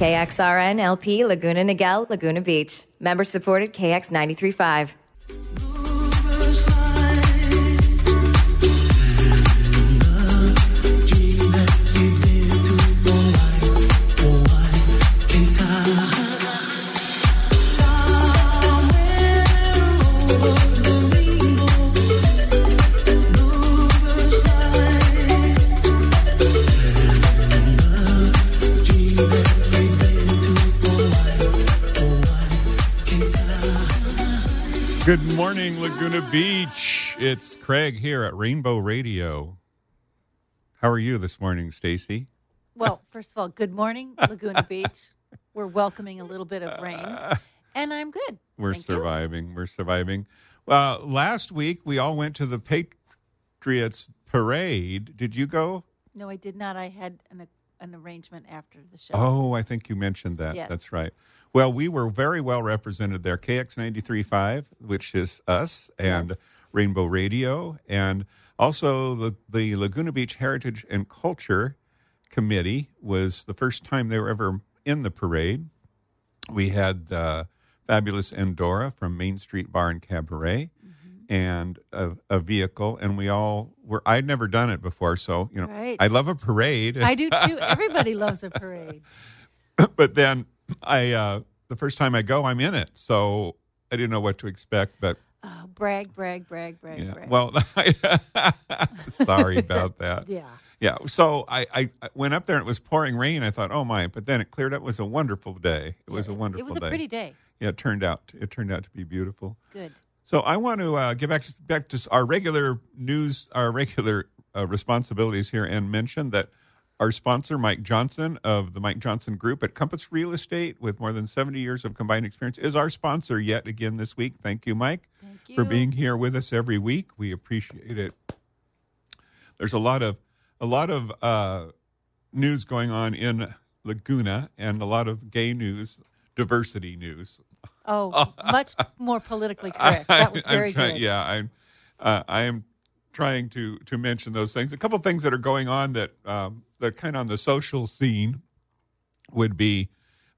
KXRN LP Laguna Niguel, Laguna Beach. Member supported KX 935. Good morning, Laguna Beach. It's Craig here at Rainbow Radio. How are you this morning, Stacy? Well, first of all, good morning, Laguna Beach. We're welcoming a little bit of rain, and I'm good. We're Thank you. surviving. We're surviving. Well, last week we all went to the Patriots parade. Did you go? No, I did not. I had an an arrangement after the show. Oh, I think you mentioned that. Yes. That's right. Well, we were very well represented there. KX 93.5, which is us, and Yes. Rainbow Radio, and also the, the Laguna Beach Heritage and Culture Committee was the first time they were ever in the parade. We had uh, fabulous Endora from Main Street Bar and Cabaret. Mm-hmm. And a, a vehicle, and we all were. I'd never done it before, so you know, Right. I love a parade. I do too. Everybody loves a parade. but then I uh, the first time I go, I'm in it, so I didn't know what to expect. But Oh, brag, brag, brag, brag, yeah, brag. well, sorry about that. yeah. Yeah, so I, I, went up there and it was pouring rain. I thought, oh my! But then it cleared up. It was a wonderful day. It was a wonderful It was a day. pretty day. Yeah, it turned out it turned out to be beautiful. Good. So I want to uh, get back to, back to our regular news, our regular uh, responsibilities here, and mention that our sponsor, Mike Johnson of the Mike Johnson Group at Compass Real Estate, with more than seventy years of combined experience, is our sponsor yet again this week. Thank you, Mike, Thank for being here with us every week. We appreciate it. There's a lot of a lot of uh, news going on in Laguna, and a lot of gay news, diversity news. Oh, much more politically correct. That was very trying- good. Yeah, I'm. Uh, I am trying to to mention those things. A couple of things that are going on that um, that kind of on the social scene would be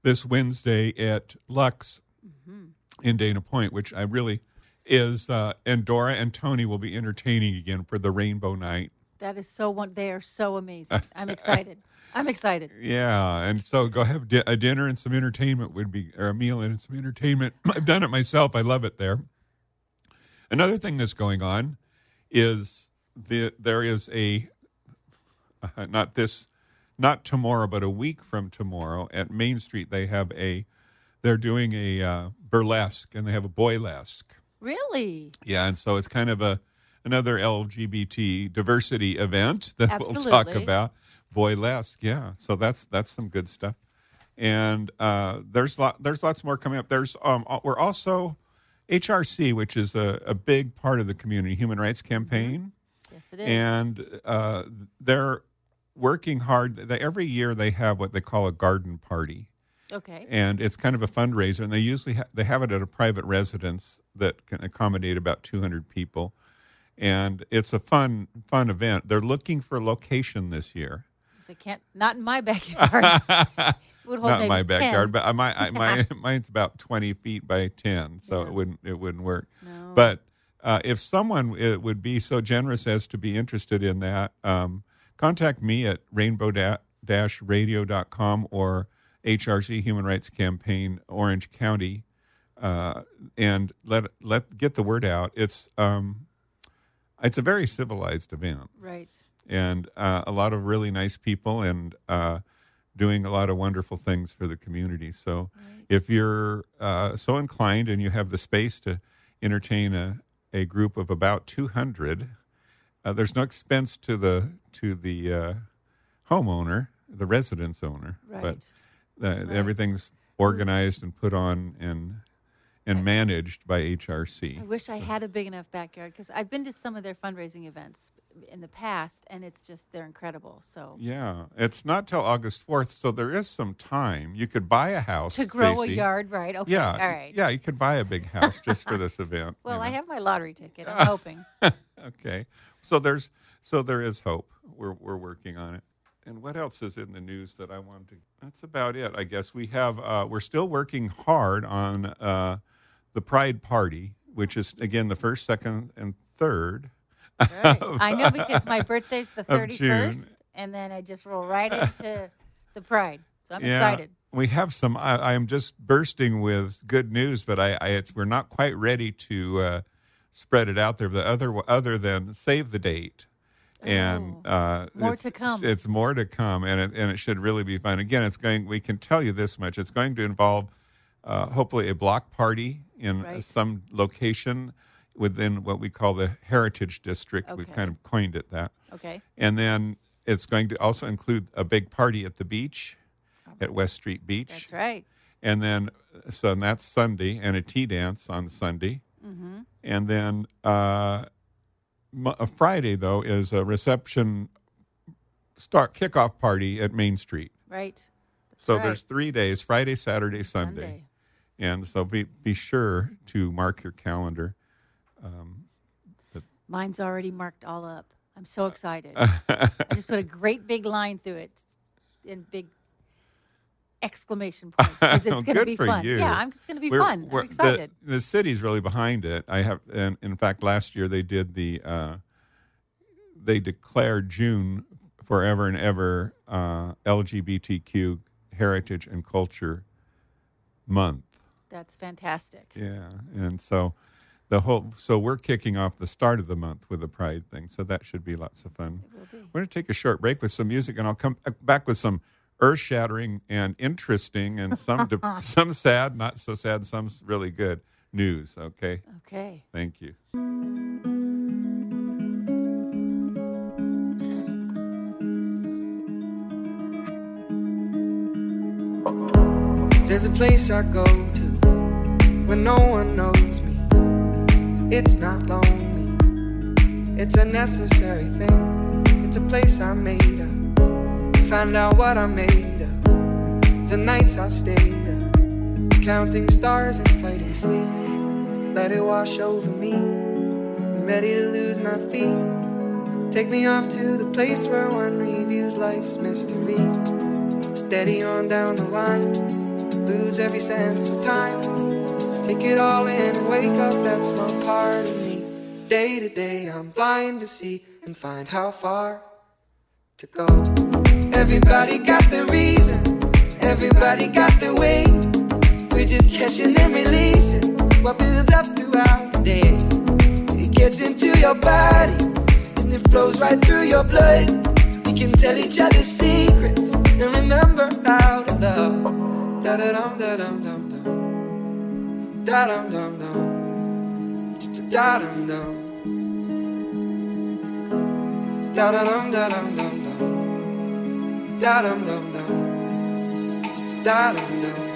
this Wednesday at Lux Mm-hmm. in Dana Point, which I really is. Uh, Endora and Tony will be entertaining again for the Rainbow Night. That is so. One, they are so amazing. I'm excited. I'm excited. Yeah, and so go have di- a dinner and some entertainment would be, or a meal and some entertainment. I've done it myself. I love it there. Another thing that's going on is the there is a uh, not this not tomorrow, but a week from tomorrow at Main Street they have a they're doing a uh, burlesque and they have a boylesque. Really? Yeah, and so it's kind of a another LGBT diversity event that we'll talk about. Boylesque, yeah. So that's that's some good stuff. And uh, there's lot there's lots more coming up. There's um uh, we're also HRC, which is a, a big part of the community human rights campaign, Yes, it is. and uh, they're working hard. They, every year they have what they call a garden party okay. and it's kind of a fundraiser and they usually ha- they have it at a private residence that can accommodate about 200 people and it's a fun fun event they're looking for a location this year I can't. Not in my backyard. Would hold not in my maybe 10. backyard but I, my, I, my mine's about 20 feet by 10 so Yeah. it wouldn't it wouldn't work No. but uh, if someone would be so generous as to be interested in that um, contact me at rainbow-radio.com or HRC Human Rights Campaign Orange County, uh, and let let get the word out. It's um, it's a very civilized event, Right. and uh, a lot of really nice people, and uh, doing a lot of wonderful things for the community. So, if you're uh, so inclined and you have the space to entertain a, a group of about 200, uh, there's no expense to the to the uh, homeowner, the residence owner, Right. but uh, everything's organized and put on and and managed by HRC. I wish I had a big enough backyard because I've been to some of their fundraising events in the past, and it's just they're incredible. So Yeah, it's not till August 4th, so there is some time. You could buy a house to grow Stacy. a yard, right? Okay, Yeah, all right. yeah, you could buy a big house just for this event. you Well, I have my lottery ticket. I'm hoping. okay, so there's so there is hope. We're we're working on it. And what else is in the news that I wanted to? That's about it, I guess. We have uh, we're still working hard on uh, the Pride Party, which is again the first, second, and third. Right. I know because my birthday's the 31st, and then I just roll right into the Pride. So I'm Yeah, excited. We have some. I, I am just bursting with good news, but I, I it's we're not quite ready to uh, spread it out there. The other other than save the date, and uh, Oh. More it's- to come. It's more to come, and it, and it should really be fun. Again, it's going. We can tell you this much: it's going to involve uh, hopefully a block party in Right. some location within what we call the Heritage District. We've kind of coined it that. Okay. And then it's going to also include a big party at the beach, at West Street Beach. That's right. And then, so that's Sunday, and a tea dance on Sunday. Mm-hmm. And then uh, A uh, Friday, though, is a reception start kickoff party at Main Street. Right. So right. there's three days Friday, Saturday, Sunday. Sunday. And so be, be sure to mark your calendar. Um, Mine's already marked all up. I'm so excited. I just put a great big line through it in big exclamation points because it's going to be fun. you. Yeah, I'm, it's going to be We're- fun. we're- I'm excited. The, the city's really behind it. I have, and in fact, last year they did the, uh, they declared June forever and ever uh, LGBTQ Heritage and Culture Month. That's fantastic. Yeah, and so the whole, so we're kicking off the start of the month with the Pride thing. So that should be lots of fun. We're going to take a short break with some music, and I'll come back with some earth-shattering and interesting, and some de- some sad, not so sad, some really good news. Okay, Okay. thank you. There's a place I go to when no one knows me. It's not lonely, it's a necessary thing. It's a place I made up. Find out what I made of. The nights I've stayed up, counting stars and fighting sleep. Let it wash over me. I'm ready to lose my feet. Take me off to the place where one reviews life's mystery. Steady on down the line, lose every sense of time. Take it all in and wake up that small part of me. Day to day, I'm blind to see and find how far to go. Everybody got their reason, everybody got their way. We're just catching and releasing what builds up throughout the day. It gets into your body and it flows right through your blood. We can tell each other secrets and remember how to love. Da da dum da dum dum dum. Da dum dum dum. Da dum dum da dum dum dum. Da dum dum dum. Da dum dum.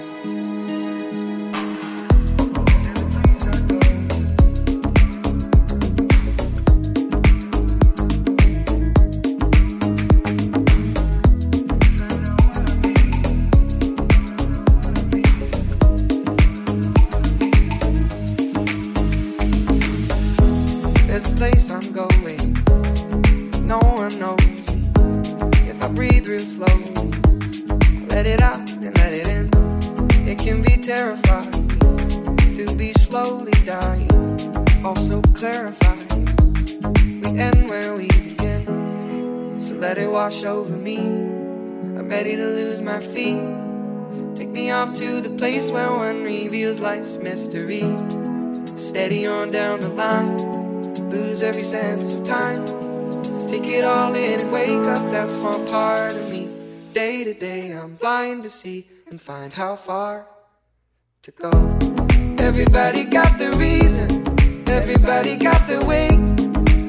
Let it out and let it in. It can be terrifying to be slowly dying. Also clarifying. We end where we begin. So let it wash over me. I'm ready to lose my feet. Take me off to the place where one reveals life's mystery. Steady on down the line, lose every sense of time. Take it all in and wake up that small part of. Day to day, I'm blind to see and find how far to go. Everybody got the reason, everybody got the way.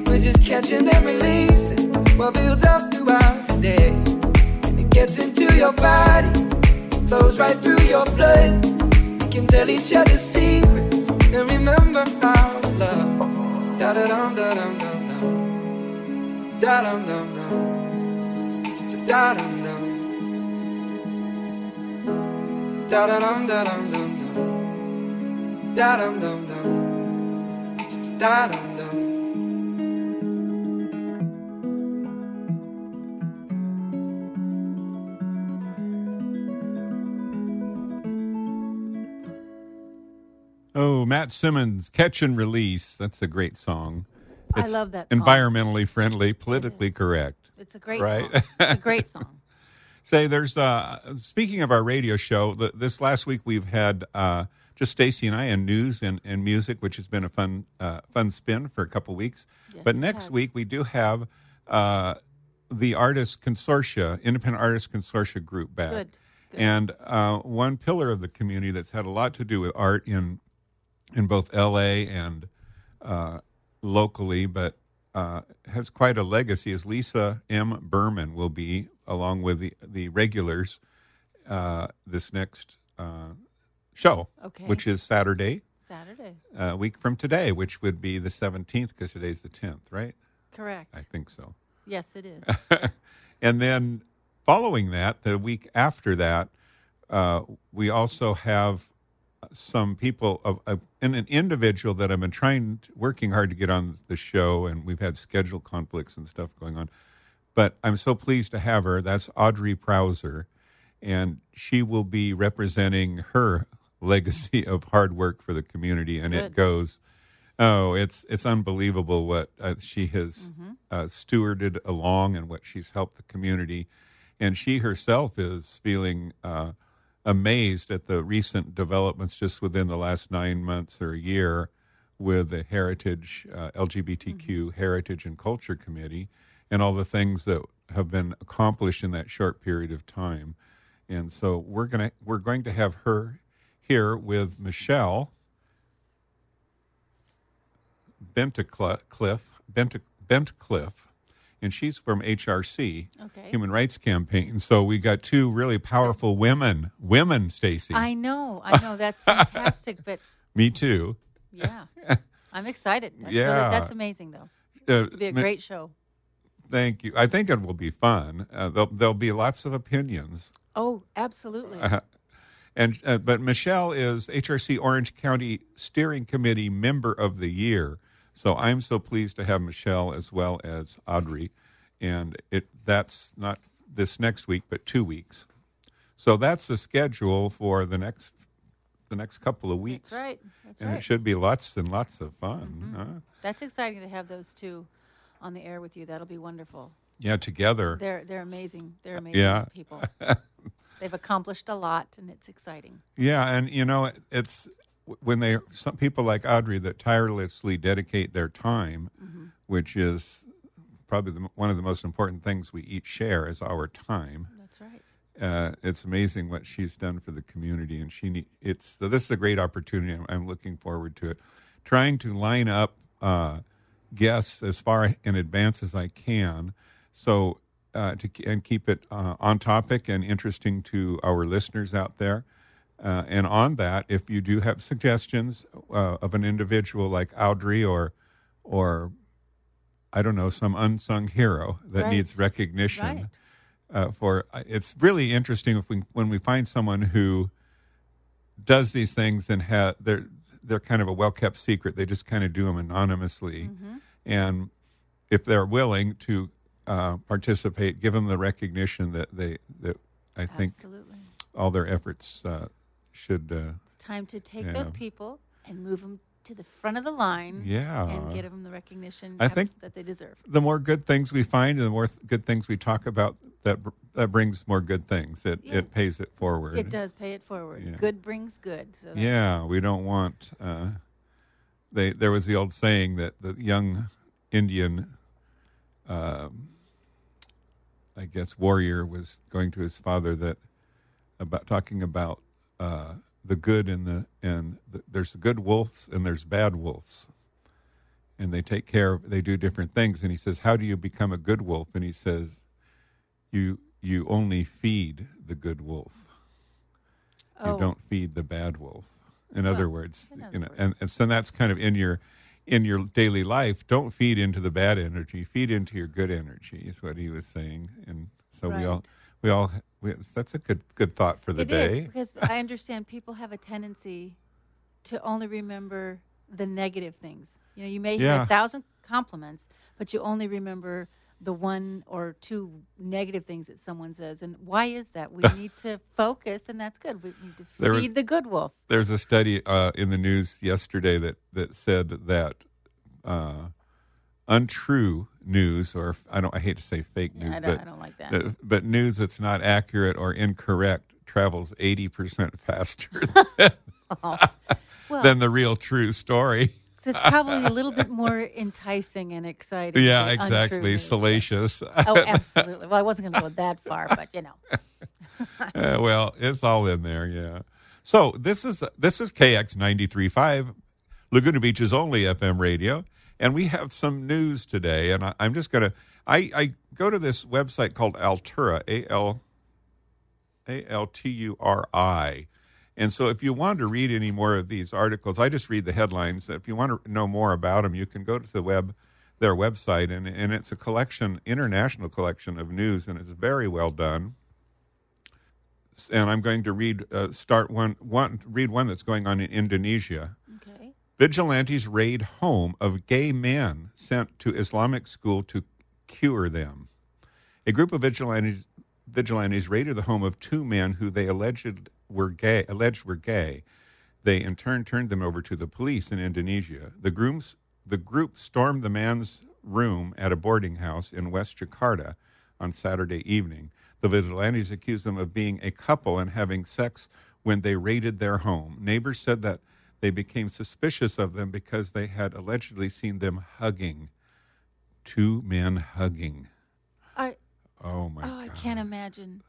We're just catching and releasing what builds up throughout the day. And it gets into your body, flows right through your blood. We can tell each other secrets and remember how to love. Da da dum da dum dum dum. Da dum dum dum. Da dum Da da dum da dum dum dum. Da dum dum dum. Da dum dum. Oh, Matt Simons, Catch and Release. That's a great song. I It's love that song. Environmentally friendly, politically is. correct. It's a great Right. song. It's a great song. Say, there's uh, speaking of our radio show. th this last week we've had uh, just Stacy and I and news and, and music, which has been a fun uh, fun spin for a couple weeks. Yes, but next has. week we do have uh, the artist consortia, independent artist consortia group back, Good, good. and uh, one pillar of the community that's had a lot to do with art in in both L.A. and uh, locally, but uh, has quite a legacy. as Lisa M. Berman will be along with the the regulars uh, this next uh, show, Okay. which is Saturday, Saturday. a week from today, which would be the seventeenth because today's the tenth, right? Correct. I think so. Yes, it is. and then following that, the week after that, uh, we also have some people of and an individual that I've been trying, working hard to get on the show, and we've had schedule conflicts and stuff going on. But I'm so pleased to have her. That's Audrey Prowser, and she will be representing her legacy of hard work for the community, and it goes. Oh, it's it's unbelievable what uh, she has uh, stewarded along and what she's helped the community, and she herself is feeling uh, amazed at the recent developments just within the last nine months or a year with the Heritage uh, LGBTQ Heritage and Culture Committee, and all the things that have been accomplished in that short period of time, and so we're gonna we're going to have her here with Michelle. Bentcliffe, Bent, Bentcliffe, and she's from HRC, Okay. Human Rights Campaign. So we got two really powerful women, women, Stacy. I know. I know. That's fantastic. But Me too. yeah, I'm excited. That's Yeah. Really, that's amazing, though. Uh, It'll be a great show. Thank you. I think it will be fun. Uh, there'll, there'll be lots of opinions. Oh, absolutely. Uh-huh. And uh, but Michelle is HRC Orange County Steering Committee Member of the Year. So I'm so pleased to have Michelle as well as Audrey, and it that's not this next week, but two weeks. So that's the schedule for the next the next couple of weeks. That's right. That's and right. it should be lots and lots of fun. Mm-hmm. huh? That's exciting to have those two on the air with you. That'll be wonderful. Yeah, together. They're they're amazing. They're uh, amazing Yeah. people. They've accomplished a lot, and it's exciting. Yeah, and you know, it's when they some people like Audrey that tirelessly dedicate their time, which is probably the, one of the most important things we each share is our time. That's right. Uh, it's amazing what she's done for the community, and she ne- it's so this is a great opportunity. I'm, I'm looking forward to it. Trying to line up uh, guests as far in advance as I can, so uh, to and keep it uh, on topic and interesting to our listeners out there. Uh, and on that, if you do have suggestions uh, of an individual like Audrey or or I don't know some unsung hero that Right. needs recognition Right. uh, for it's really interesting if we when we find someone who does these things and ha- they're they're kind of a well kept secret. They just kind of do them anonymously, Mm-hmm. and if they're willing to uh, participate, give them the recognition that they that I think Absolutely. all their efforts uh, should. Uh, It's time to take those people and move them to the front of the line Yeah. and get them the recognition I think- that they deserve. the more good things we find and the more th- good things we talk about that br- that brings more good things it Yeah. it pays it forward It does pay it forward. Yeah. Good brings good. So yeah we don't want uh, they there was the old saying that the young indian um, i guess warrior was going to his father that about talking about uh, the good and the and the, there's good wolves and there's bad wolves. And they take care of they do different things. And he says how do you become a good wolf? And he says you you only feed the good wolf. You Oh. don't feed the bad wolf. In other words in other you know and, words. and so that's kind of in your in your daily life. Don't feed into the bad energy. Feed into your good energy is what he was saying. And so we all Right. we all we, that's a good good thought for the It is day because I understand people have a tendency to only remember the negative things. You know, you may Yeah. hear a thousand compliments, but you only remember the one or two negative things that someone says. And why is that? We need to focus, and that's good. We need to There was- feed the good wolf. There's a study uh, in the news yesterday that that said that uh, untrue news, or I don't, I hate to say fake Yeah, news, I but I don't like that. uh, but news that's not accurate or incorrect travels eighty percent faster Well, than the real true story. it's probably a little bit more enticing and exciting. Yeah, exactly. Salacious. Oh, absolutely. Well, I wasn't going to go that far, but you know. Uh, well, it's all in there, yeah. So this is this is KX 93.5, Laguna Beach's only FM radio, and we have some news today. And I, I'm just gonna I, I go to this website called Alturi, A L A L T U R I. And so, if you want to read any more of these articles, I just read the headlines. If you want to know more about them, you can go to the web, their website, and, and it's a collection, international collection of news, and it's very well done and I'm going to read uh, start one one read one that's going on in Indonesia. Vigilantes raid home of gay men sent to Islamic school to cure them. A group of vigilantes vigilantes raided the home of two men who they alleged were gay. Alleged were gay. They in turn turned them over to the police in Indonesia. The grooms the group stormed the man's room at a boarding house in West Jakarta on Saturday evening. The vigilantes accused them of being a couple and having sex when they raided their home. Neighbors said that they became suspicious of them because they had allegedly seen them hugging. Two men hugging. I, Oh my God. oh, I can't imagine.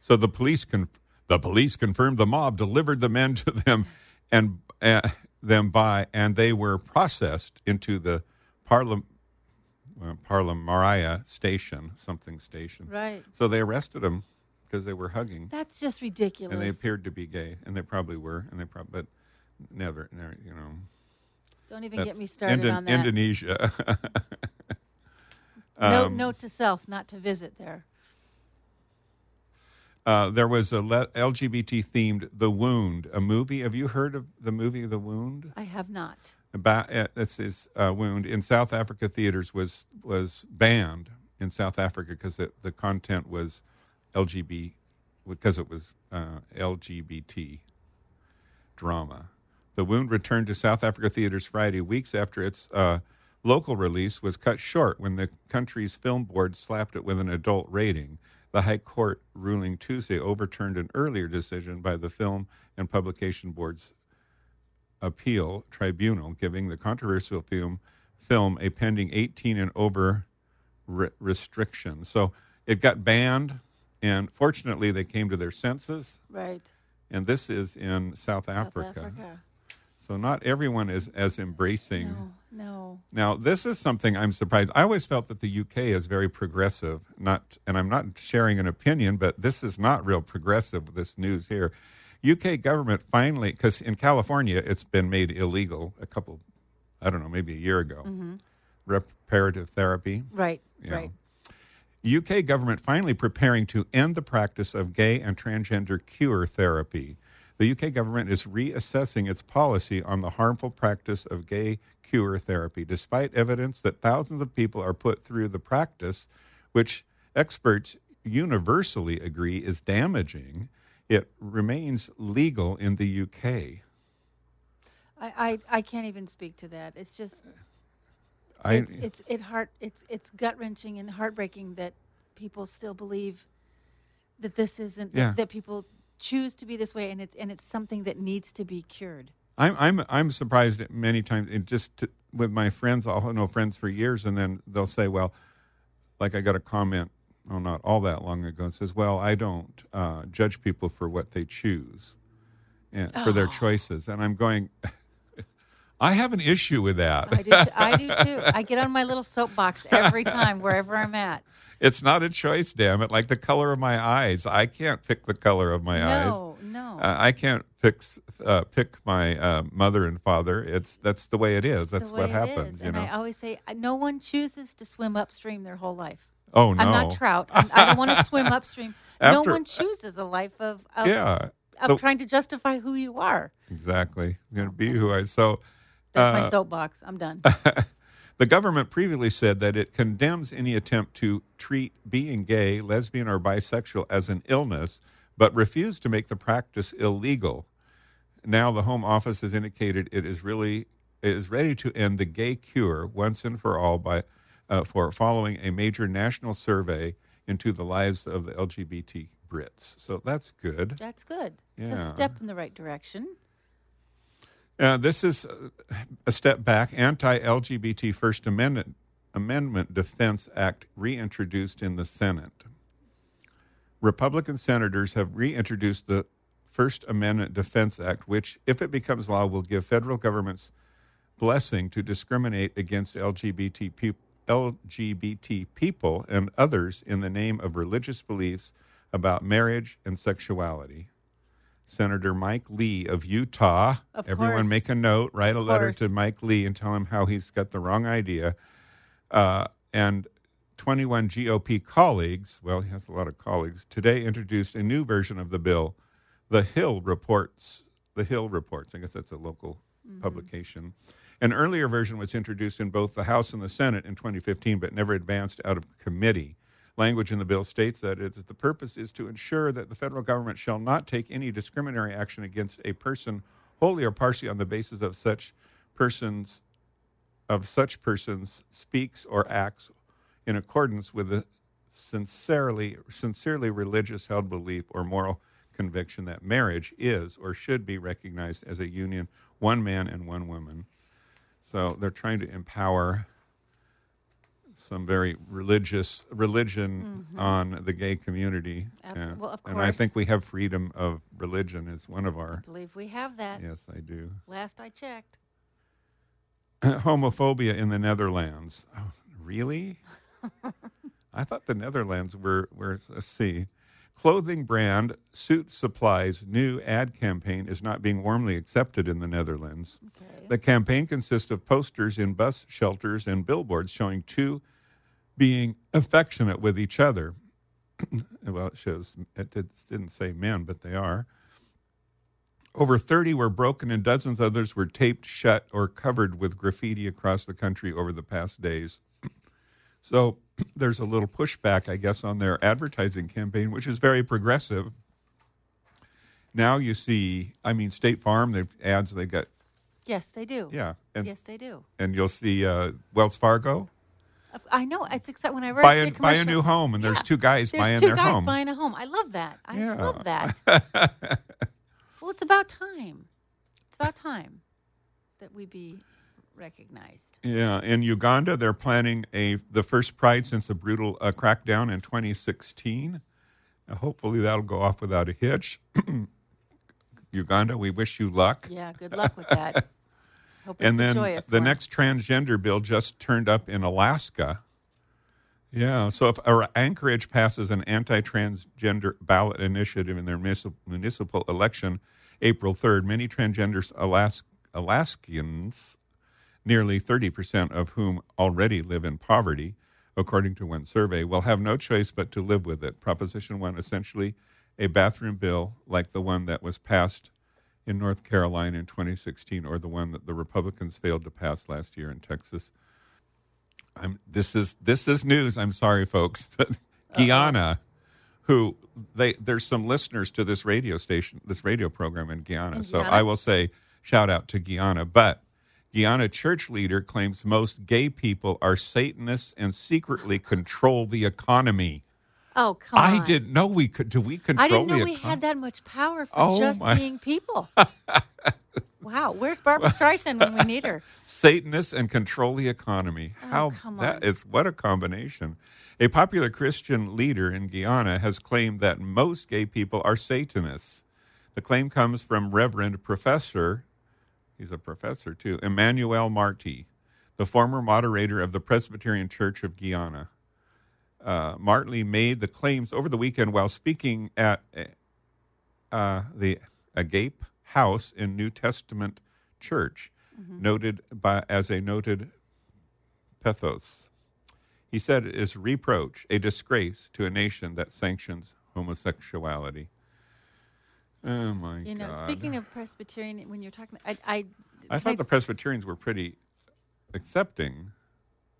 So the police con- the police confirmed the mob delivered the men to them and uh, them by and they were processed into the Parlam uh, Parlamaria station, something station. Right. So they arrested them because they were hugging That's just ridiculous. and they appeared to be gay and they probably were and they probably but never, never you know. Don't even get me started Indo- on that. Indonesia. note, Um, note to self not to visit there. Uh, there was a le- LGBT themed The Wound, a movie. Have you heard of the movie The Wound? I have not. About uh, this is uh, Wound in South Africa theaters was was banned in South Africa because the, the content was LGBT because it was uh, LGBT drama. The Wound returned to South Africa theaters Friday, weeks after its uh, local release was cut short when the country's film board slapped it with an adult rating. The High Court ruling Tuesday overturned an earlier decision by the Film and Publication Board's appeal tribunal, giving the controversial film film a pending 18 and over re- restriction. So it got banned, and fortunately, they came to their senses. Right. And this is in South, South Africa. Africa. So not everyone is as embracing. No, no. Now, this is something I'm surprised. I always felt that the UK is very progressive. Not, and I'm not sharing an opinion, but this is not real progressive. This news here, UK government finally, because in California it's been made illegal a couple, I don't know, maybe a year ago. Mm-hmm. Reparative therapy. Right. Right. UK government finally preparing to end the practice of gay and transgender cure therapy. The UK government is reassessing its policy on the harmful practice of gay cure therapy, despite evidence that thousands of people are put through the practice, which experts universally agree is damaging. It remains legal in the UK. I, I, I can't even speak to that. It's just I, it's it's it heart it's it's gut wrenching and heartbreaking that people still believe that this isn't Yeah. that, people choose to be this way and it's and it's something that needs to be cured. I'm I'm I'm surprised at many times. And just to, with my friends, I'll know friends for years, and then they'll say, "Well, like I got a comment, oh, not all that long ago, says, "Well, I don't uh, judge people for what they choose, and for their choices," and I'm going. I have an issue with that. I do too, I do too. I get on my little soapbox every time wherever I'm at. It's not a choice, damn it. Like the color of my eyes, I can't pick the color of my eyes. No, no. Uh, I can't pick uh, pick my uh, mother and father. It's that's the way it is. That's what happens. You and know. I always say uh, no one chooses to swim upstream their whole life. oh no. I'm not trout. I'm, I don't want to swim upstream. no one chooses a life of of, Yeah. of The- trying to justify who you are. Exactly. I'm going to be who I so. That's Uh, my soapbox. I'm done. The government previously said that it condemns any attempt to treat being gay, lesbian, or bisexual as an illness, but refused to make the practice illegal. Now, the Home Office has indicated it is really it is ready to end the gay cure once and for all by uh, for following a major national survey into the lives of the LGBT Brits. So that's good. That's good. It's a step in the right direction. Uh, this is uh, a step back. Anti-LGBT First Amendment Amendment Defense Act reintroduced in the Senate. Republican senators have reintroduced the First Amendment Defense Act, which, if it becomes law, will give federal government's blessing to discriminate against LGBT peop LGBT people and others in the name of religious beliefs about marriage and sexuality. Senator Mike Lee of Utah. Of Everyone course. make a note, write a letter course. to Mike Lee and tell him how he's got the wrong idea. Uh, and 21 GOP colleagues, well, he has a lot of colleagues, today introduced a new version of the bill, the Hill Reports. The Hill Reports, I guess that's a local publication. An earlier version was introduced in both the House and the Senate in 2015, but never advanced out of committee. Language in the bill states that it, the purpose is to ensure that the federal government shall not take any discriminatory action against a person wholly or partially on the basis of such persons of such persons speaks or acts in accordance with a sincerely sincerely religious held belief or moral conviction that marriage is or should be recognized as a union one man and one woman. So they're trying to empower some very religious religion on the gay community Abso- and, Mm-hmm. well, of and i think we have freedom of religion as one of our I believe we have that. yes i do Last I checked. homophobia in the Netherlands. Oh, really? I thought the Netherlands were, were, let's see. Clothing brand Suitsupply's new ad campaign is not being warmly accepted in the Netherlands. Okay. The campaign consists of posters in bus shelters and billboards showing two being affectionate with each other. well, it shows, it did, didn't say men, but they are. Over 30 were broken and dozens others were taped shut or covered with graffiti across the country over the past days. so there's a little pushback, I guess, on their advertising campaign, which is very progressive. Now you see, I mean, State Farm, they've ads, they've got, yes, they do. yeah. And, Yes, they do. and you'll see uh, Wells Fargo, I know. It's exciting when I buy a, buy a new home, and there's Yeah. two guys There's buying two their guys home. buying a home. I love that. I Yeah. love that. well, it's about time. It's about time that we be recognized. Yeah, in Uganda, they're planning a the first Pride since the brutal uh, crackdown in 2016. Uh, hopefully, that'll go off without a hitch. Uganda, we wish you luck. Yeah, good luck with that. Hope and then the one. next transgender bill just turned up in Alaska. Yeah, so if Anchorage passes an anti-transgender ballot initiative in their municipal, election April 3rd, many transgenders Alas- Alaskans, nearly 30% of whom already live in poverty, according to one survey, will have no choice but to live with it. Proposition 1 essentially a bathroom bill like the one that was passed in North Carolina in 2016 or the one that the Republicans failed to pass last year in Texas. I'm, this is this is news. I'm sorry, folks, but Guyana, who they there's some listeners to this radio station, this radio program in Guyana. In so Guyana? I will say Shout out to Guyana. But Guyana church leader claims most gay people are Satanists and secretly control the economy. Oh, come on. I didn't know we could. Do we control I didn't know we econ- had that much power for Oh, just my- being people. wow, where's Barbra Streisand when we need her? Satanists and control the economy. Oh, How Oh, come that on. is what a combination. A popular Christian leader in Guyana has claimed that most gay people are Satanists. The claim comes from Reverend Professor, he's a professor too, Emmanuel Martey, the former moderator of the Presbyterian Church of Guyana. Uh, Martey made the claims over the weekend while speaking at uh, the Agape House in New Testament Church, noted by as a noted pathos. He said it is reproach, a disgrace to a nation that sanctions homosexuality. Oh my You know, God! speaking of Presbyterian, when you're talking, I, I, I thought the Presbyterians were pretty accepting.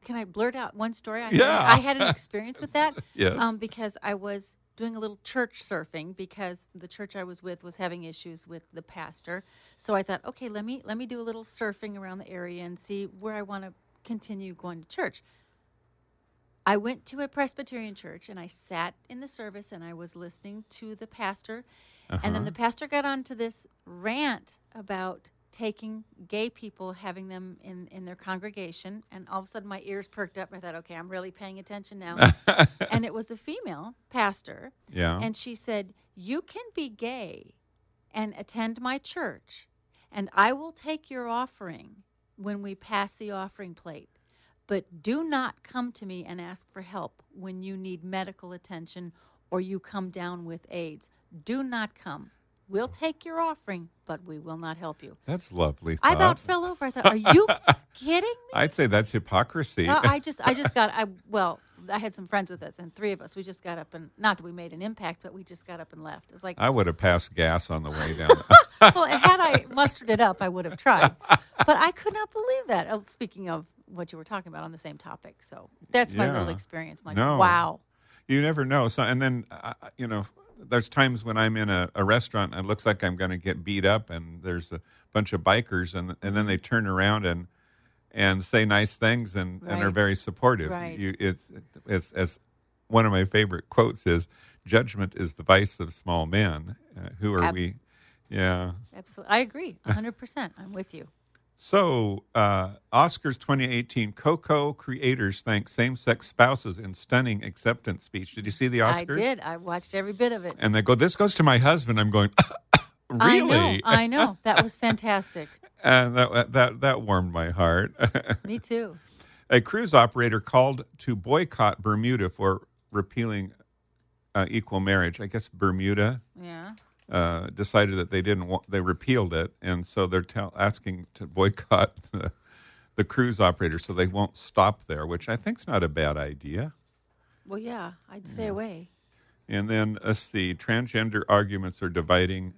Can I blurt out one story? I Yeah. Had, I had an experience with that. Yes. Um, because I was doing a little church surfing because the church I was with was having issues with the pastor. So I thought, okay, let me let me do a little surfing around the area and see where I want to continue going to church. I went to a Presbyterian church and I sat in the service and I was listening to the pastor. And then the pastor got on to this rant about taking gay people, having them in, in their congregation. And all of a sudden my ears perked up. I thought, okay, I'm really paying attention now. and it was a female pastor. Yeah. And she said, You can be gay and attend my church, and I will take your offering when we pass the offering plate. But do not come to me and ask for help when you need medical attention or you come down with AIDS. Do not come. We'll take your offering, but we will not help you. That's lovely. I about fell over. I thought, Are you kidding me? I'd say that's hypocrisy. Uh, I just, I just got, I well, I had some friends with us, and three of us, we just got up and not that we made an impact, but we just got up and left. It's like, I would have passed gas on the way down. well, had I mustered it up, I would have tried, but I could not believe that. Oh, speaking of what you were talking about on the same topic, so that's my little Yeah. experience. I'm like, No. wow, you never know. So, and then uh, you know, there's times when I'm in a, a restaurant and it looks like I'm going to get beat up, and there's a bunch of bikers, and and then they turn around and and say nice things and, and are very supportive. Right. You, it's, it's as one of my favorite quotes is, "Judgment is the vice of small men." Uh, who are Ab- we? Yeah. absolutely, I agree, hundred percent. I'm with you. So, uh, Oscars 2018 Coco creators thank same-sex spouses in stunning acceptance speech. Did you see the Oscars? I did. I watched every bit of it. and they go, "This goes to my husband." I'm going, "Really?" I know. I know. That was fantastic. and that that that warmed my heart. Me too. a cruise operator called to boycott Bermuda for repealing uh, equal marriage. I guess Bermuda Yeah. Uh, decided that they didn't want they repealed it, and so they're tell, asking to boycott the, the cruise operator so they won't stop there, which I think's not a bad idea. Well, yeah. I'd stay away. And then let's see, transgender arguments are dividing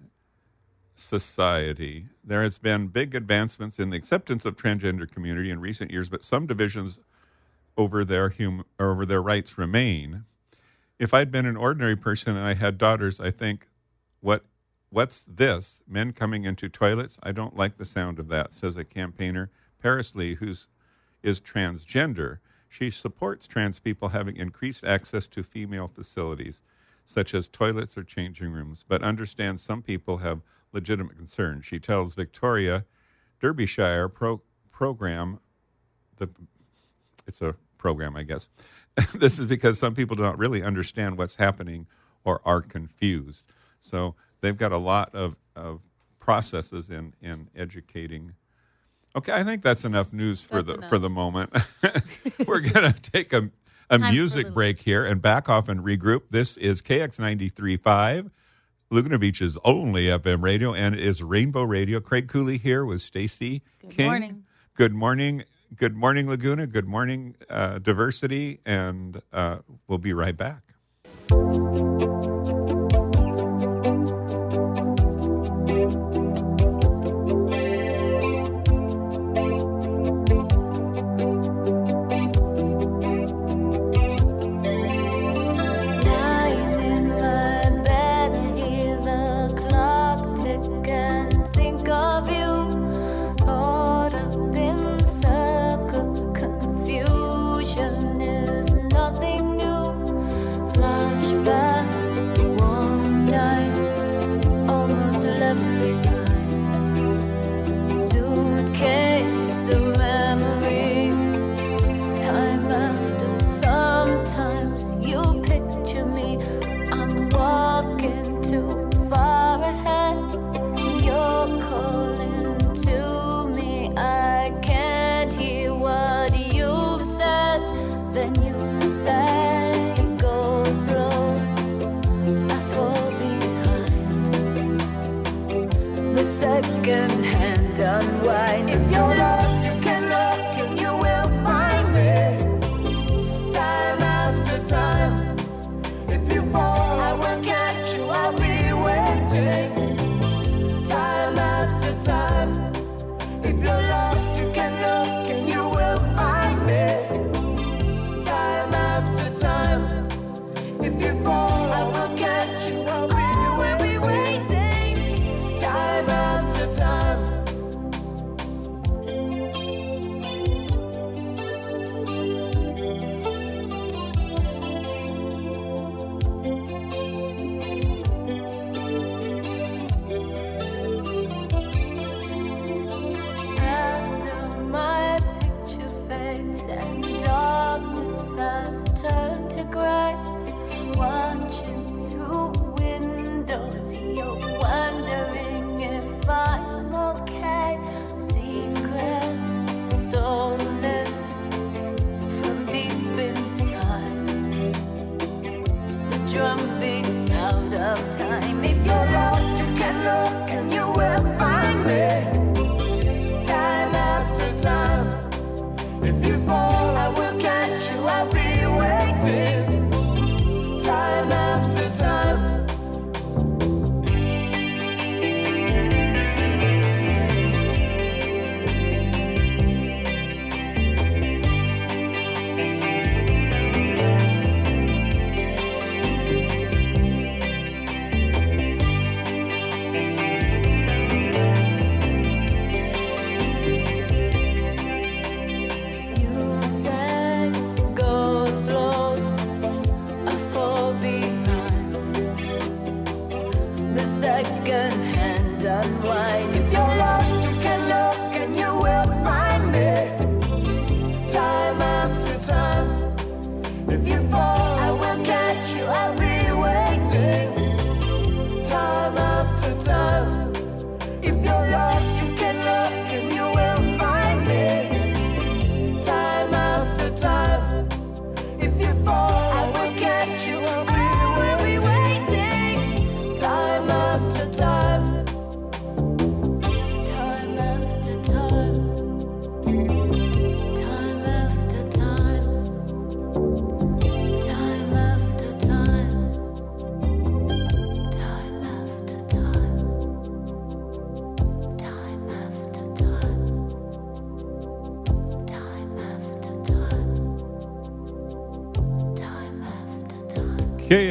society. There has been big advancements in the acceptance of transgender community in recent years, but some divisions over their hum- over their rights remain. If I'd been an ordinary person and I had daughters, I think, what what's this? Men coming into toilets? I don't like the sound of that, says a campaigner, Paris Lee, who's is transgender. She supports trans people having increased access to female facilities, such as toilets or changing rooms, but understands some people have legitimate concerns. She tells Victoria Derbyshire pro- program, the it's a program, I guess. this is because some people don't really understand what's happening or are confused. So they've got a lot of, of processes in, in educating. Okay, I think that's enough news for That's the for the moment. We're gonna take a, a music break here and back off and regroup. This is KX 93.5, Laguna Beach's only FM radio, and it is Rainbow Radio. Craig Cooley here with Stacy Good King. morning. Good morning. Good morning, Laguna. Good morning, uh, diversity, and uh, we'll be right back. you fall.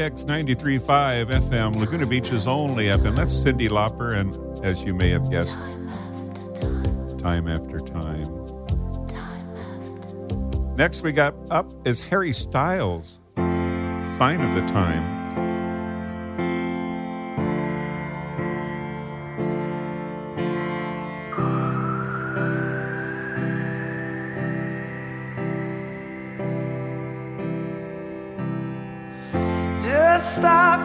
KX 93.5 FM, Laguna Beach's only FM. That's Cyndi Lauper, and as you may have guessed, time after time. Next, we got up is Harry Styles, Sign of the Time.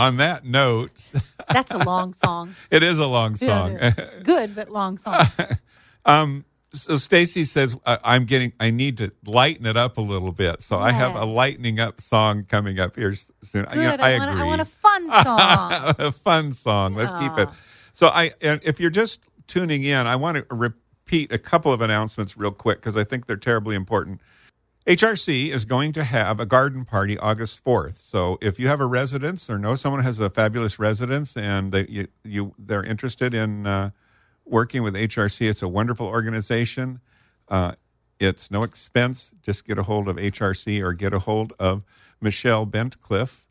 On that note, That's a long song. it is a long song. Yeah, Good, but long song. um, so Stacy says I'm getting. I need to lighten it up a little bit. So I have a lightening up song coming up here soon. Good. You know, I, I, want, agree. I want a fun song. a fun song. Let's keep it. So I, and if you're just tuning in, I want to repeat a couple of announcements real quick because I think they're terribly important. HRC is going to have a garden party August 4th. So if you have a residence or know someone has a fabulous residence and they, you, you, they're interested in uh, working with HRC, it's a wonderful organization. Uh, it's no expense. Just get a hold of HRC or get a hold of Michelle Bentcliffe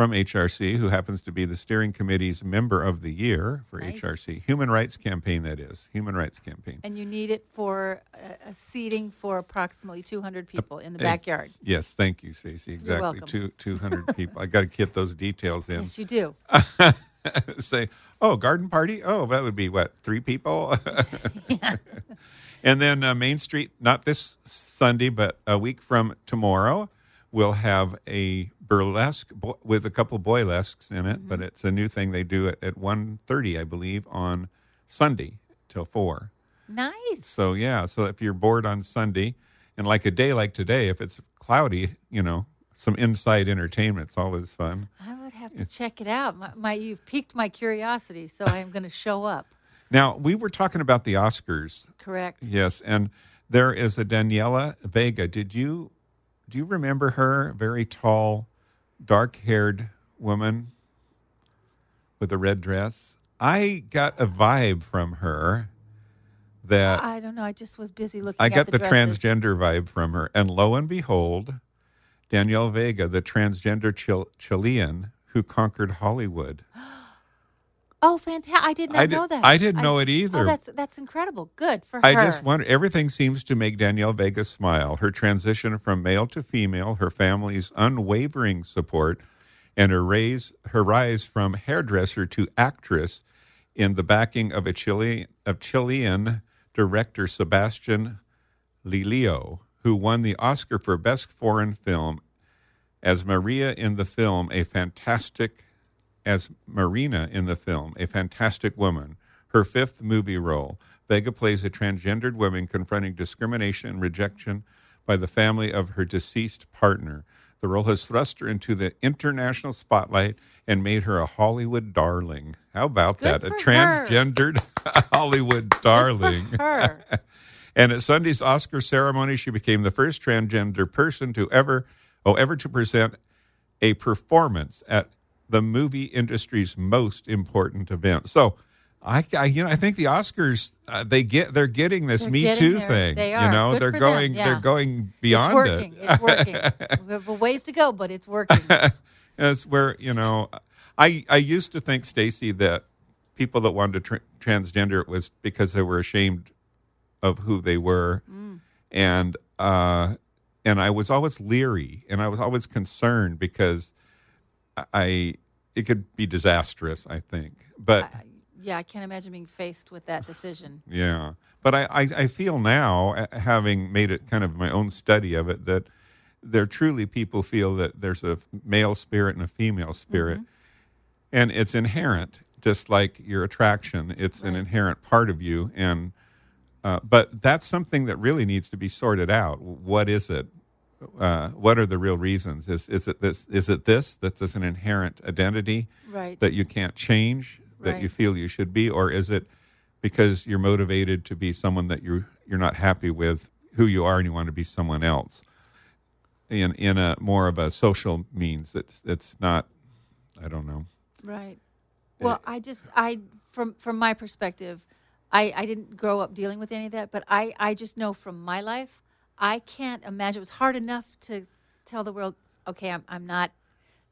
from HRC, who happens to be the steering committee's member of the year for Nice. HRC. Human Rights Campaign, that is. Human Rights Campaign. and you need it for a, seating for approximately 200 people in the Eh, backyard. Yes, thank you, Stacey. Exactly. Two, 200 people. I got to get those details in. Yes, you do. Say, oh, garden party? Oh, that would be what, three people? and then uh, Main Street, not this Sunday, but a week from tomorrow, we'll have a burlesque bo- with a couple boylesques in it, Mm-hmm. but it's a new thing they do at, at 1.30, I believe, on Sunday till 4. Nice. So, yeah, so if you're bored on Sunday, and like a day like today, if it's cloudy, you know, some inside entertainment's always fun. I would have to check it out. My, my you've piqued my curiosity, so I am going to show up. Now, we were talking about the Oscars Correct. Yes, and there is a Daniela Vega. Did you do you remember her? Very tall, dark-haired woman with a red dress. I got a vibe from her that I don't know. I just was busy looking. I got the, the, transgender vibe from her, and lo and behold, Danielle Vega, the transgender Chil- Chilean who conquered Hollywood. Oh, fantastic! I did not I did- know that. I didn't know it oh, either. Oh, that's that's incredible. Good for I her. I just wonder. Everything seems to make Danielle Vega smile. Her transition from male to female, her family's unwavering support, and her raise her rise from hairdresser to actress, in the backing of a Chile of Chilean director Sebastian Lelio, who won the Oscar for Best Foreign Film as Maria in the film, a fantastic as Marina in the film, a fantastic woman. Her fifth movie role. Vega plays a transgendered woman confronting discrimination and rejection by the family of her deceased partner. The role has thrust her into the international spotlight and made her a Hollywood darling. How about Good that? A for her. transgendered Hollywood darling. her. And at Sunday's Oscar ceremony, she became the first transgender person to ever, oh, ever to present a performance at the movie industry's most important event. So, I, I you know, I think the Oscars uh, they get they're getting this They're Me getting Too there. thing. They You are. know, Good they're going yeah. they're going beyond it's working. it. It's working. we have a ways to go, but it's working. It's where you know, I I used to think Stacy that people that wanted to tra- transgender it was because they were ashamed of who they were, and uh, and I was always leery and I was always concerned because I it could be disastrous. I think, but yeah, I can't imagine being faced with that decision. yeah, but I, I, I feel now, having made it kind of my own study of it, that there truly people feel that there's a male spirit and a female spirit, Mm-hmm. and it's inherent, just like your attraction. It's an inherent part of you, and uh, but that's something that really needs to be sorted out. What is it? Uh, what are the real reasons? Is is it this? Is it this that's an inherent identity? Right. that you can't change that you feel you should be or is it because you're motivated to be someone that you you're not happy with who you are and you want to be someone else in in a more of a social means that's that's not I don't know Right. Eh. Well, I just I from from my perspective, I I didn't grow up dealing with any of that, but I I just know from my life, I can't imagine it was hard enough to tell the world, okay, I'm I'm not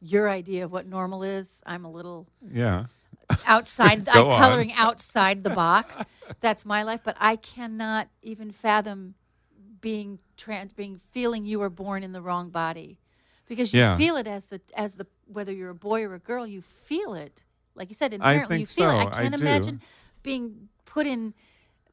your idea of what normal is. I'm a little yeah outside. I'm on. coloring outside the box. That's my life, but I cannot even fathom being trans, being feeling you were born in the wrong body, because you Yeah. feel it as the as the whether you're a boy or a girl, you feel it. Like you said, I inherently you feel it. so. I I can't do. imagine being put in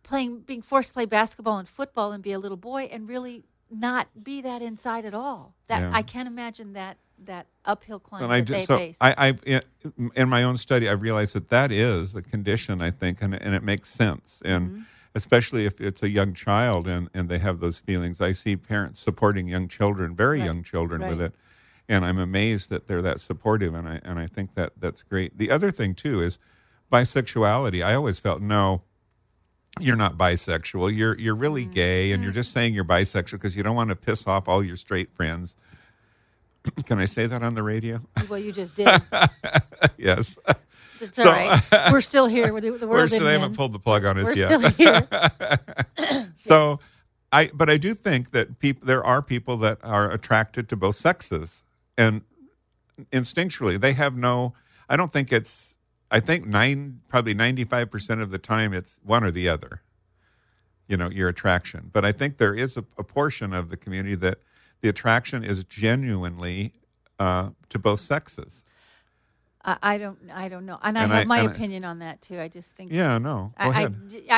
playing being forced to play basketball and football and be a little boy and really not be that inside at all. That Yeah. I can't imagine that that uphill climb and that I they so face. I I've in, my own study I've realized that that is the condition I think and and it makes sense and Mm-hmm. especially if it's a young child and and they have those feelings I see parents supporting young children very Right. young children with it and I'm amazed that they're that supportive and I and I think that that's great the other thing too is bisexuality I always felt no you're not bisexual you're you're really Mm-hmm. gay and you're just saying you're bisexual because you don't want to piss off all your straight friends can I say that on the radio well, you just did. yes. That's So- all right. We're still here. The, the world still, they haven't pulled the plug on us We're yet. still here. so, I but I do think that people there are people that are attracted to both sexes, and instinctually they have no. I don't think it's. I think nine, probably ninety-five percent of the time, it's one or the other. You know, your attraction, but I think there is a, a portion of the community that the attraction is genuinely uh, to both sexes. I, I don't. I don't know, and I have I- my and I- opinion on that too. I just think. Yeah, no, go I, I.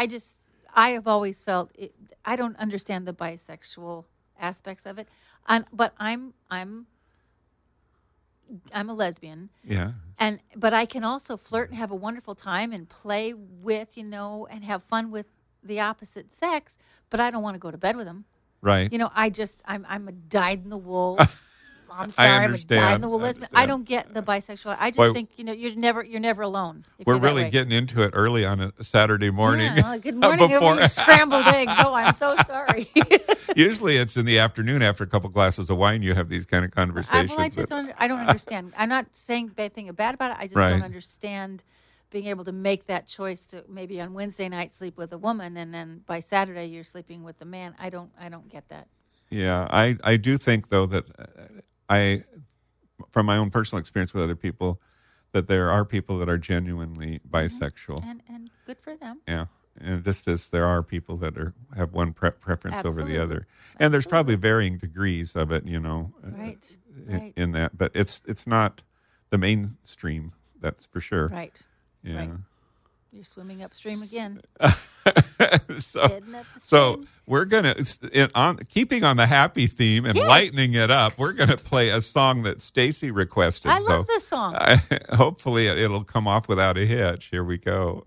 I just. I have always felt. It, I don't understand the bisexual aspects of it, and but I'm. I'm. I'm a lesbian, Yeah. and but I can also flirt and have a wonderful time and play with, you know, and have fun with the opposite sex. But I don't want to go to bed with them. Right. You know, I just I'm I'm a dyed in the wool. I'm I sorry, I'm a dyed in understand. the I. I don't get the bisexual. I just think you know you're never you're never alone. We're really getting into it early on a Saturday morning. Yeah, well, good morning, Before- scrambled eggs. Oh, I'm so sorry. Usually it's in the afternoon after a couple glasses of wine you have these kind of I, conversations. well, I just but- don't. I don't understand. I'm not saying bad thing bad about it. I just Right. don't understand being able to make that choice to maybe on Wednesday night sleep with a woman and then by Saturday you're sleeping with a man. I don't. I don't get that. Yeah, I, I do think though that I, from my own personal experience with other people, that there are people that are genuinely bisexual. And and good for them. Yeah, and just as there are people that are have one pre- preference over the other, and there's probably varying degrees of it, you know, uh, Right. in, Right. in that. But it's it's not the mainstream, that's for sure. Right. Yeah. right. You're swimming upstream again. so, Heading so we're gonna in, on keeping on the happy theme and Yes. lightening it up. We're gonna play a song that Stacy requested. I so love this song. I, hopefully, it, it'll come off without a hitch. Here we go.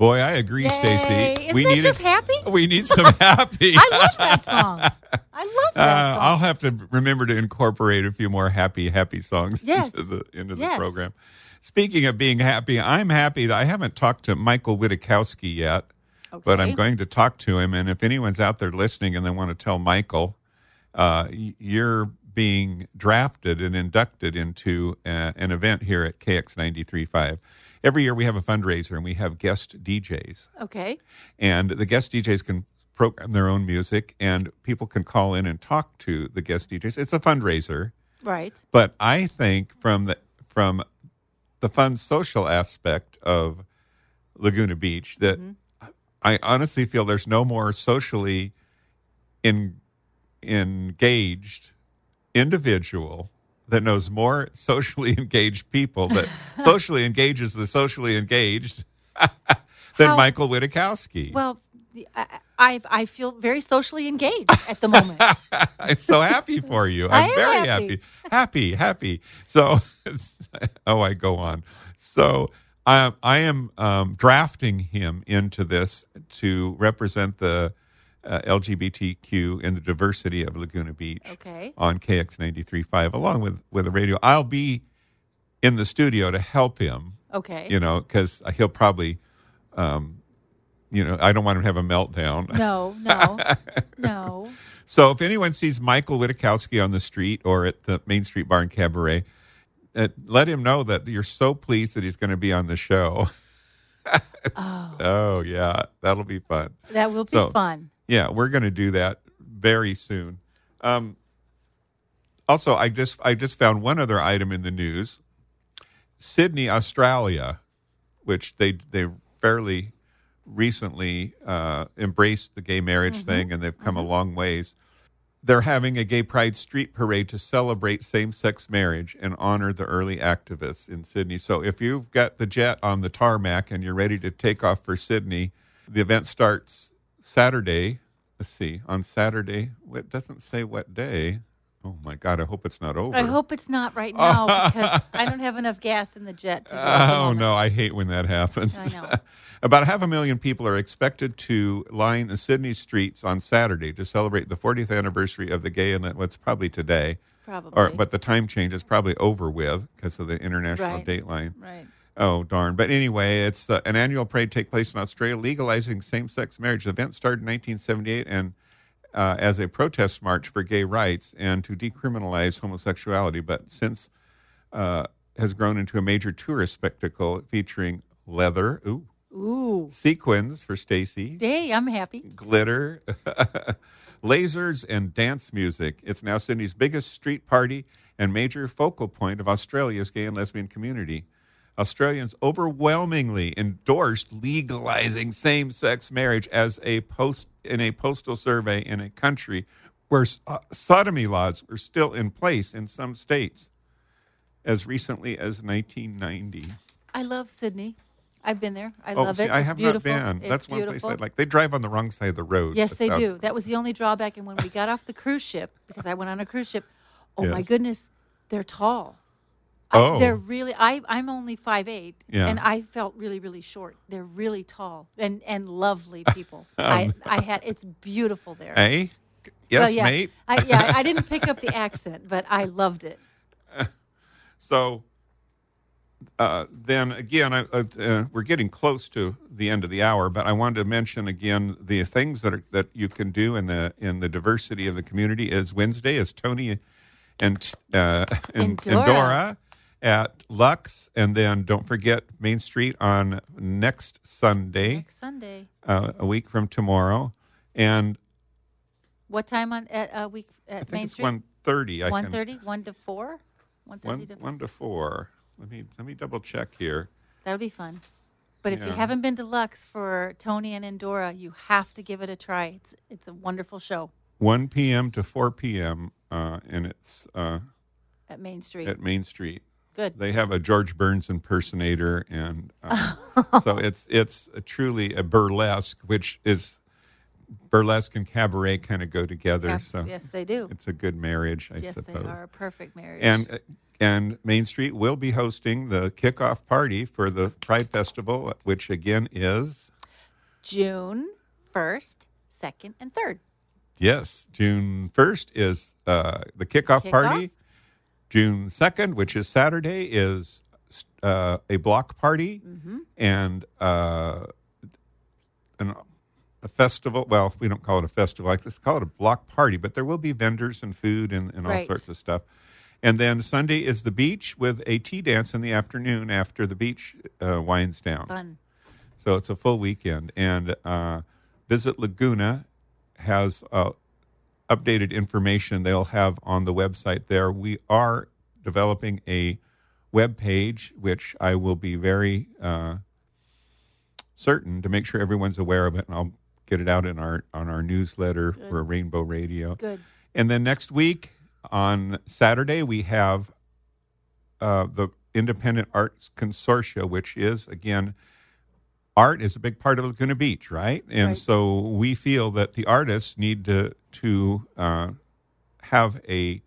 Boy, I agree, Stacy. Isn't that just happy? We need some happy. I love that song. I love that Uh, song. I'll have to remember to incorporate a few more happy, happy songs Yes. into the into the program. Speaking of being happy, I'm happy that I haven't talked to Michael Witkowski yet, but I'm going to talk to him. And if anyone's out there listening and they want to tell Michael, uh, you're being drafted and inducted into uh, an event here at KX 93.5. Every year we have a fundraiser and we have guest DJs Okay. and the guest DJs can program their own music, and people can call in and talk to the guest DJs. It's a fundraiser, Right. but I think from the from the fun social aspect of Laguna Beach that mm-hmm. I honestly feel there's no more socially in, engaged individual that knows more socially engaged people that socially engages the socially engaged than How- Michael Witkowski. Well, I, I I feel very socially engaged at the moment. I'm so happy for you. I'm very happy. happy. Happy, happy. So, oh, I go on. So, I, I am um, drafting him into this to represent the uh, LGBTQ and the diversity of Laguna Beach Okay. on KX 93.5, along with, with the radio. I'll be in the studio to help him, Okay. you know, because he'll probably, um, you know, I don't want him to have a meltdown. No, no, no. So if anyone sees Michael Witkowski on the street or at the Main Street Bar and Cabaret, uh, let him know that you're so pleased that he's going to be on the show. Oh, Oh yeah, that'll be fun. that will be So- fun. Yeah, we're going to do that very soon. Um, also, I just I just found one other item in the news. Sydney, Australia, which they they fairly recently uh, embraced the gay marriage thing, and they've come a long ways. They're having a gay pride street parade to celebrate same sex marriage and honor the early activists in Sydney. So if you've got the jet on the tarmac and you're ready to take off for Sydney, the event starts Saturday. Let's see, on Saturday. It doesn't say what day. Oh my God, I hope it's not over. I hope it's not right now because I don't have enough gas in the jet to go. Oh no, I hate when that happens. I know. About half a million people are expected to line the Sydney streets on Saturday to celebrate the 40th anniversary of the gay and what's probably today. Probably. Or, but the time change is probably over with because of the international Right. dateline. right. Oh darn! But anyway, it's uh, an annual parade take place in Australia, legalizing same-sex marriage. The event started in 1978 and uh, as a protest march for gay rights and to decriminalize homosexuality. But since uh, has grown into a major tourist spectacle featuring leather, ooh, Ooh. sequins for Stacy, Hey, I'm happy. glitter, lasers, and dance music. It's now Sydney's biggest street party and major focal point of Australia's gay and lesbian community. Australians overwhelmingly endorsed legalizing same-sex marriage as a post in a postal survey in a country where uh, sodomy laws were still in place in some states as recently as 1990. I love Sydney. I've been there. I oh, love see, it. I It's have beautiful. not been. It's That's one place I like. They drive on the wrong side of the road. Yes, they how- do. That was the only drawback. And when we got off the cruise ship, because I went on a cruise ship, oh my goodness, they're tall. Oh. they're really. I I'm only five eight, Yeah. and I felt really really short. They're really tall and and lovely people. Oh, I I had it's beautiful there. Eh? Yes, Well, yeah, mate. I, yeah, I didn't pick up the accent, but I loved it. So uh, then again, I, uh, uh, we're getting close to the end of the hour, but I wanted to mention again the things that are, that you can do in the in the diversity of the community. Is Wednesday is Tony and uh, and, and Dora. Dora at Lux, and then don't forget Main Street on next Sunday, Next Sunday, uh, a week from tomorrow, and what time on at uh, week at Main it's Street? one thirty. I One thirty, one to four, one thirty to. one to four. Let me let me double check here. That'll be fun. But if you haven't been to Lux for Tony and Endora, you have to give it a try. It's it's a wonderful show 1 p.m. to 4 p.m. Uh, and it's uh, at Main Street. at Main Street. Good. They have a George Burns impersonator, and uh, so it's it's a truly a burlesque, which is burlesque and cabaret kind of go together. Abs- so yes, they do. it's a good marriage, I Yes, they are a perfect marriage. And uh, and Main Street will be hosting the kickoff party for the Pride Festival, which again is June 1st, 2nd, and 3rd. Yes, June 1st is uh, the kickoff, Kickoff. party. June 2nd, which is Saturday, is uh, a block party Mm-hmm. and uh, an, a festival. Well, we don't call it a festival. Like let's call it a block party, but there will be vendors and food and, and all Right. sorts of stuff. And then Sunday is the beach with a tea dance in the afternoon after the beach uh, winds down. Fun. So it's a full weekend. And uh, Visit Laguna has uh, updated information they'll have on the website there. We are developing a web page, which I will be very uh, certain to make sure everyone's aware of it, and I'll get it out in our on our newsletter for Rainbow Radio. Good. And then next week on Saturday, we have uh, the Independent Arts Consortia, which is, again, art is a big part of Laguna Beach, right? And Right. so we feel that the artists need to, to uh, have a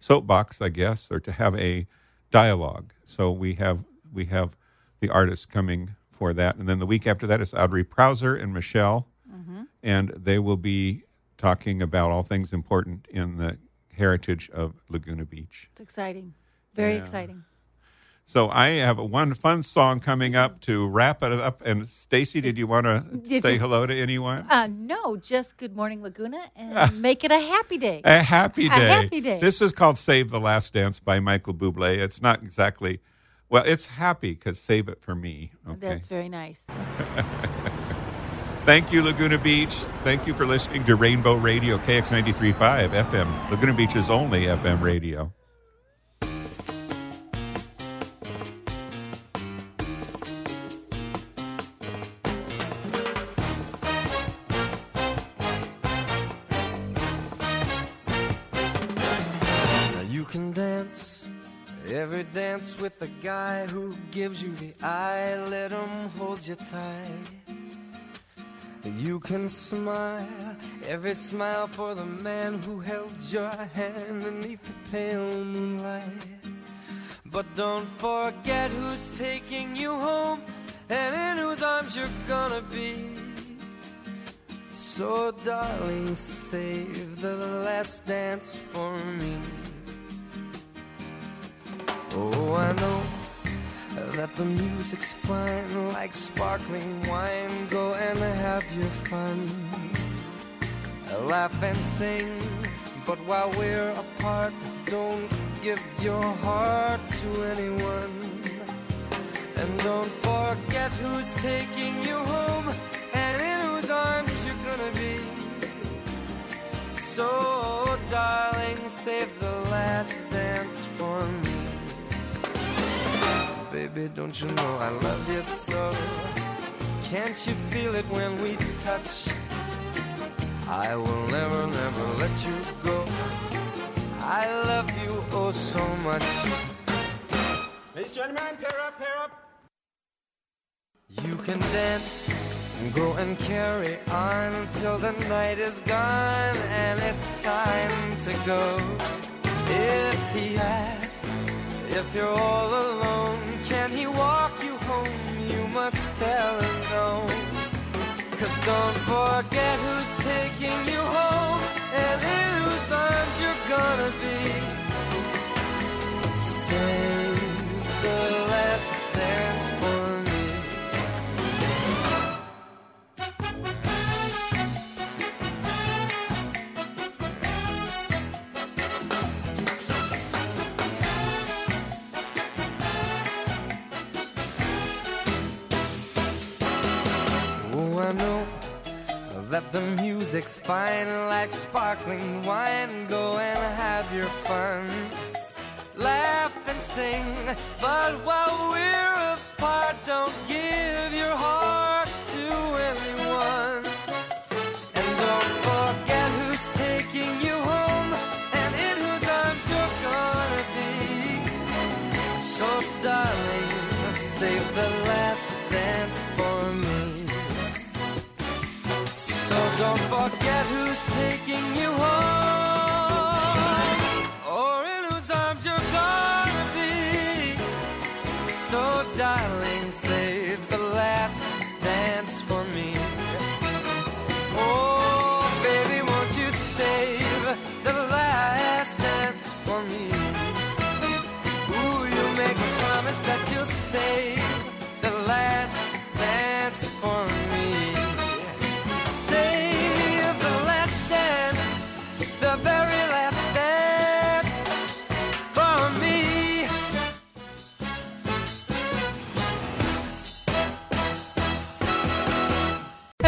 soapbox, I guess, or to have a dialogue. So we have we have the artists coming for that, and then the week after that is Audrey Prowser and Michelle, and they will be talking about all things important in the heritage of Laguna Beach. It's exciting. Very Yeah. exciting. So I have one fun song coming up to wrap it up. And Stacy, did you want to say just- hello to anyone? Uh, no, just good morning, Laguna, and make it a happy day. A happy day. A happy day. This is called "Save the Last Dance" by Michael Bublé. It's not exactly, well, it's happy because "Save It for Me." Okay. That's very nice. Thank you, Laguna Beach. Thank you for listening to Rainbow Radio KX 93.5 FM, Laguna Beach's only FM radio. Dance with the guy who gives you the eye. Let him hold you tight. You can smile every smile for the man who held your hand beneath the pale moonlight. But don't forget who's taking you home and in whose arms you're gonna be. So, darling, save the last dance for me. Oh, I know that the music's fine, like sparkling wine. Go and have your fun. Laugh and sing, but while we're apart, don't give your heart to anyone. And don't forget who's taking you home and in whose arms you're gonna be. So, darling, save the last dance for me. Baby, don't you know I love you so? Can't you feel it when we touch? I will never, never let you go. I love you oh so much. Ladies and gentlemen, pair up, pair up. You can dance, go and carry on till the night is gone and it's time to go. If he asks if you're all alone, can he walk you home? You must tell him no. Cause don't forget who's taking you home and in whose arms you're gonna be. Save the last dance that the music's fine like sparkling wine. Go and have your fun. Laugh and sing, but while we're apart, don't give don't forget who's taking you home